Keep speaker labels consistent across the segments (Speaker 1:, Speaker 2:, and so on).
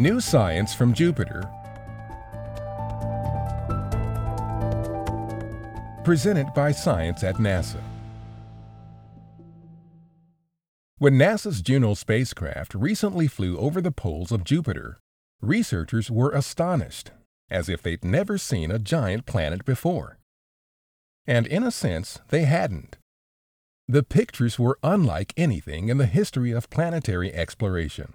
Speaker 1: New Science from Jupiter. Presented by Science at NASA. When NASA's Juno spacecraft recently flew over the poles of Jupiter, researchers were astonished, as if they'd never seen a giant planet before. And in a sense, they hadn't. The pictures were unlike anything in the history of planetary exploration.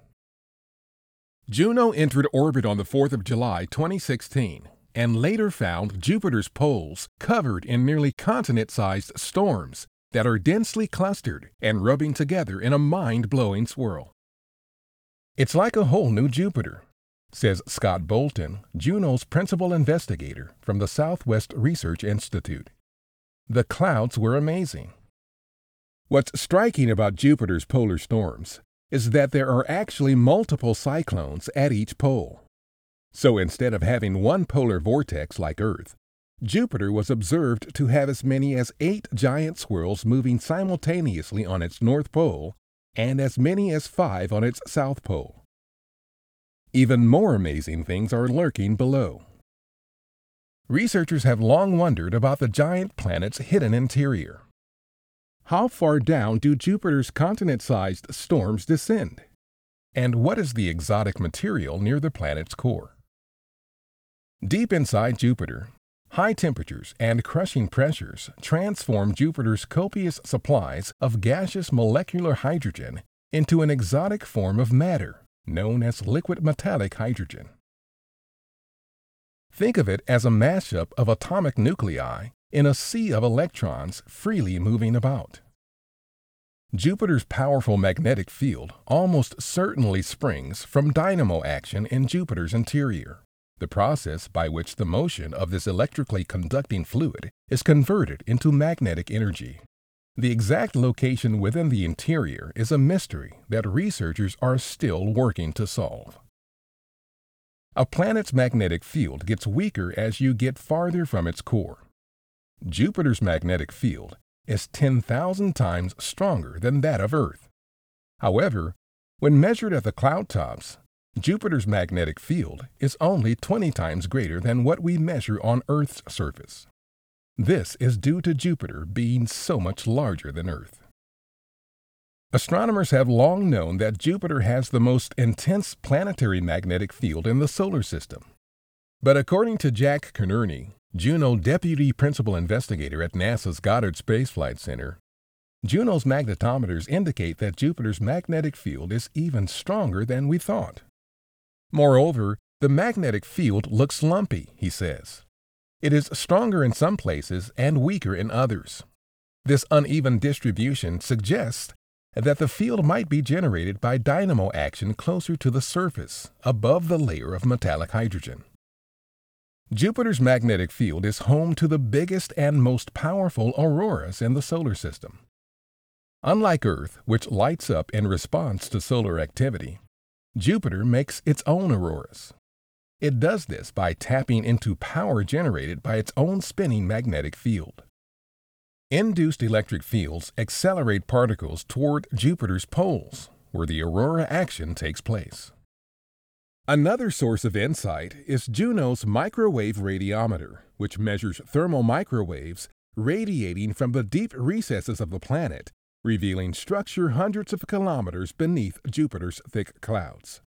Speaker 1: Juno entered orbit on the 4th of July 2016 and later found Jupiter's poles covered in nearly continent sized storms that are densely clustered and rubbing together in a mind blowing swirl. It's like a whole new Jupiter, says Scott Bolton, Juno's principal investigator from the Southwest Research Institute. The clouds were amazing. What's striking about Jupiter's polar storms is that there are actually multiple cyclones at each pole. So instead of having one polar vortex like Earth, Jupiter was observed to have as many as eight giant swirls moving simultaneously on its north pole and as many as five on its south pole. Even more amazing things are lurking below. Researchers have long wondered about the giant planet's hidden interior. How far down do Jupiter's continent sized storms descend? And what is the exotic material near the planet's core? Deep inside Jupiter, high temperatures and crushing pressures transform Jupiter's copious supplies of gaseous molecular hydrogen into an exotic form of matter known as liquid metallic hydrogen. Think of it as a mashup of atomic nuclei in a sea of electrons freely moving about. Jupiter's powerful magnetic field almost certainly springs from dynamo action in Jupiter's interior, the process by which the motion of this electrically conducting fluid is converted into magnetic energy. The exact location within the interior is a mystery that researchers are still working to solve. A planet's magnetic field gets weaker as you get farther from its core. Jupiter's magnetic field is 10,000 times stronger than that of Earth. However, when measured at the cloud tops, Jupiter's magnetic field is only 20 times greater than what we measure on Earth's surface. This is due to Jupiter being so much larger than Earth. Astronomers have long known that Jupiter has the most intense planetary magnetic field in the solar system. But according to Jack Connerney, Juno Deputy Principal Investigator at NASA's Goddard Space Flight Center, Juno's magnetometers indicate that Jupiter's magnetic field is even stronger than we thought. Moreover, the magnetic field looks lumpy, he says. It is stronger in some places and weaker in others. This uneven distribution suggests that the field might be generated by dynamo action closer to the surface, above the layer of metallic hydrogen. Jupiter's magnetic field is home to the biggest and most powerful auroras in the solar system. Unlike Earth, which lights up in response to solar activity, Jupiter makes its own auroras. It does this by tapping into power generated by its own spinning magnetic field. Induced electric fields accelerate particles toward Jupiter's poles, where the aurora action takes place. Another source of insight is Juno's microwave radiometer, which measures thermal microwaves radiating from the deep recesses of the planet, revealing structure hundreds of kilometers beneath Jupiter's thick clouds.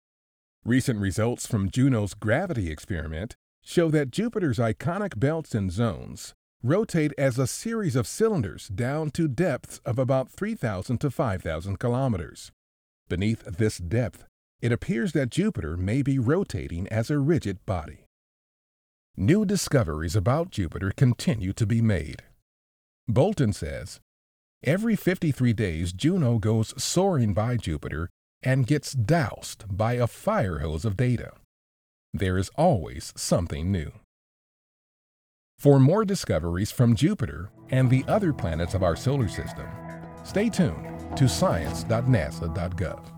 Speaker 1: Recent results from Juno's gravity experiment show that Jupiter's iconic belts and zones rotate as a series of cylinders down to depths of about 3,000 to 5,000 kilometers. Beneath this depth, it appears that Jupiter may be rotating as a rigid body. New discoveries about Jupiter continue to be made. Bolton says Every 53 days, Juno goes soaring by Jupiter and gets doused by a fire hose of data. There is always something new. For more discoveries from Jupiter and the other planets of our solar system, stay tuned to science.nasa.gov.